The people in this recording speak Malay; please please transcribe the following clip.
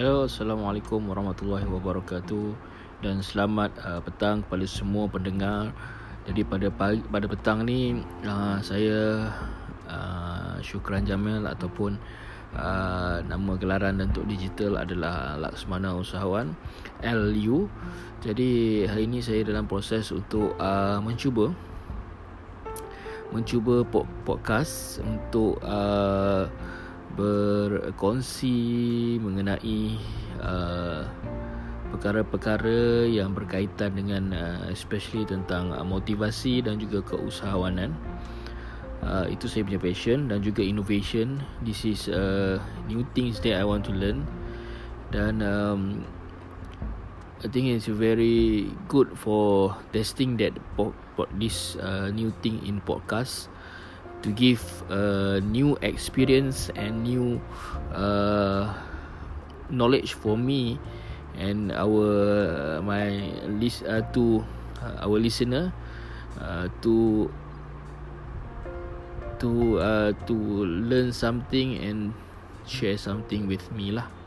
Hello, Assalamualaikum warahmatullahi wabarakatuh dan selamat uh, petang kepada semua pendengar. Jadi pada pagi, pada petang ni uh, saya uh, Syukran Jamil ataupun uh, nama gelaran Datuk Digital adalah Laksmana Usahawan LU. Jadi hari ini saya dalam proses untuk uh, mencuba mencuba podcast untuk uh, berkongsi mengenai uh, perkara-perkara yang berkaitan dengan uh, especially tentang uh, motivasi dan juga keusahawanan. Uh, itu saya punya passion dan juga innovation. This is uh, new things that I want to learn. Dan um, I think it's very good for testing that po- po- this uh, new thing in podcast to give a new experience and new uh, knowledge for me and our my list uh, to uh, our listener uh, to to uh, to learn something and share something with me lah.